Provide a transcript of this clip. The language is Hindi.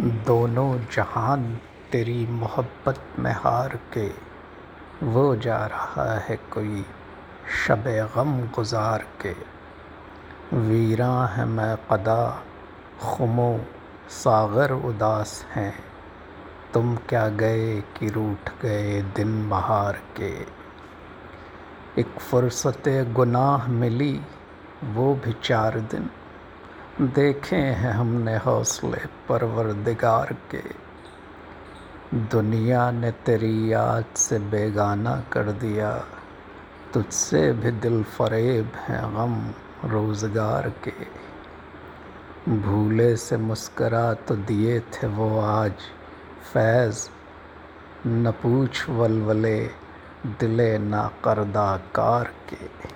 दोनों जहान तेरी मोहब्बत में हार के। वो जा रहा है कोई शब गम गुजार के। वीरा है मैं कदा खुमो सागर उदास हैं। तुम क्या गए कि रूठ गए दिन बहार के। एक फुर्सत गुनाह मिली, वो भी चार दिन। देखे हैं हमने हौसले परवरदिगार के। दुनिया ने तेरी याद से बेगाना कर दिया। तुझसे भी दिल फरेब हैं गम रोज़गार के। भूले से मुस्करा तो दिए थे वो आज। फैज़, न पूछ वलवले, दिले ना करदा कार के।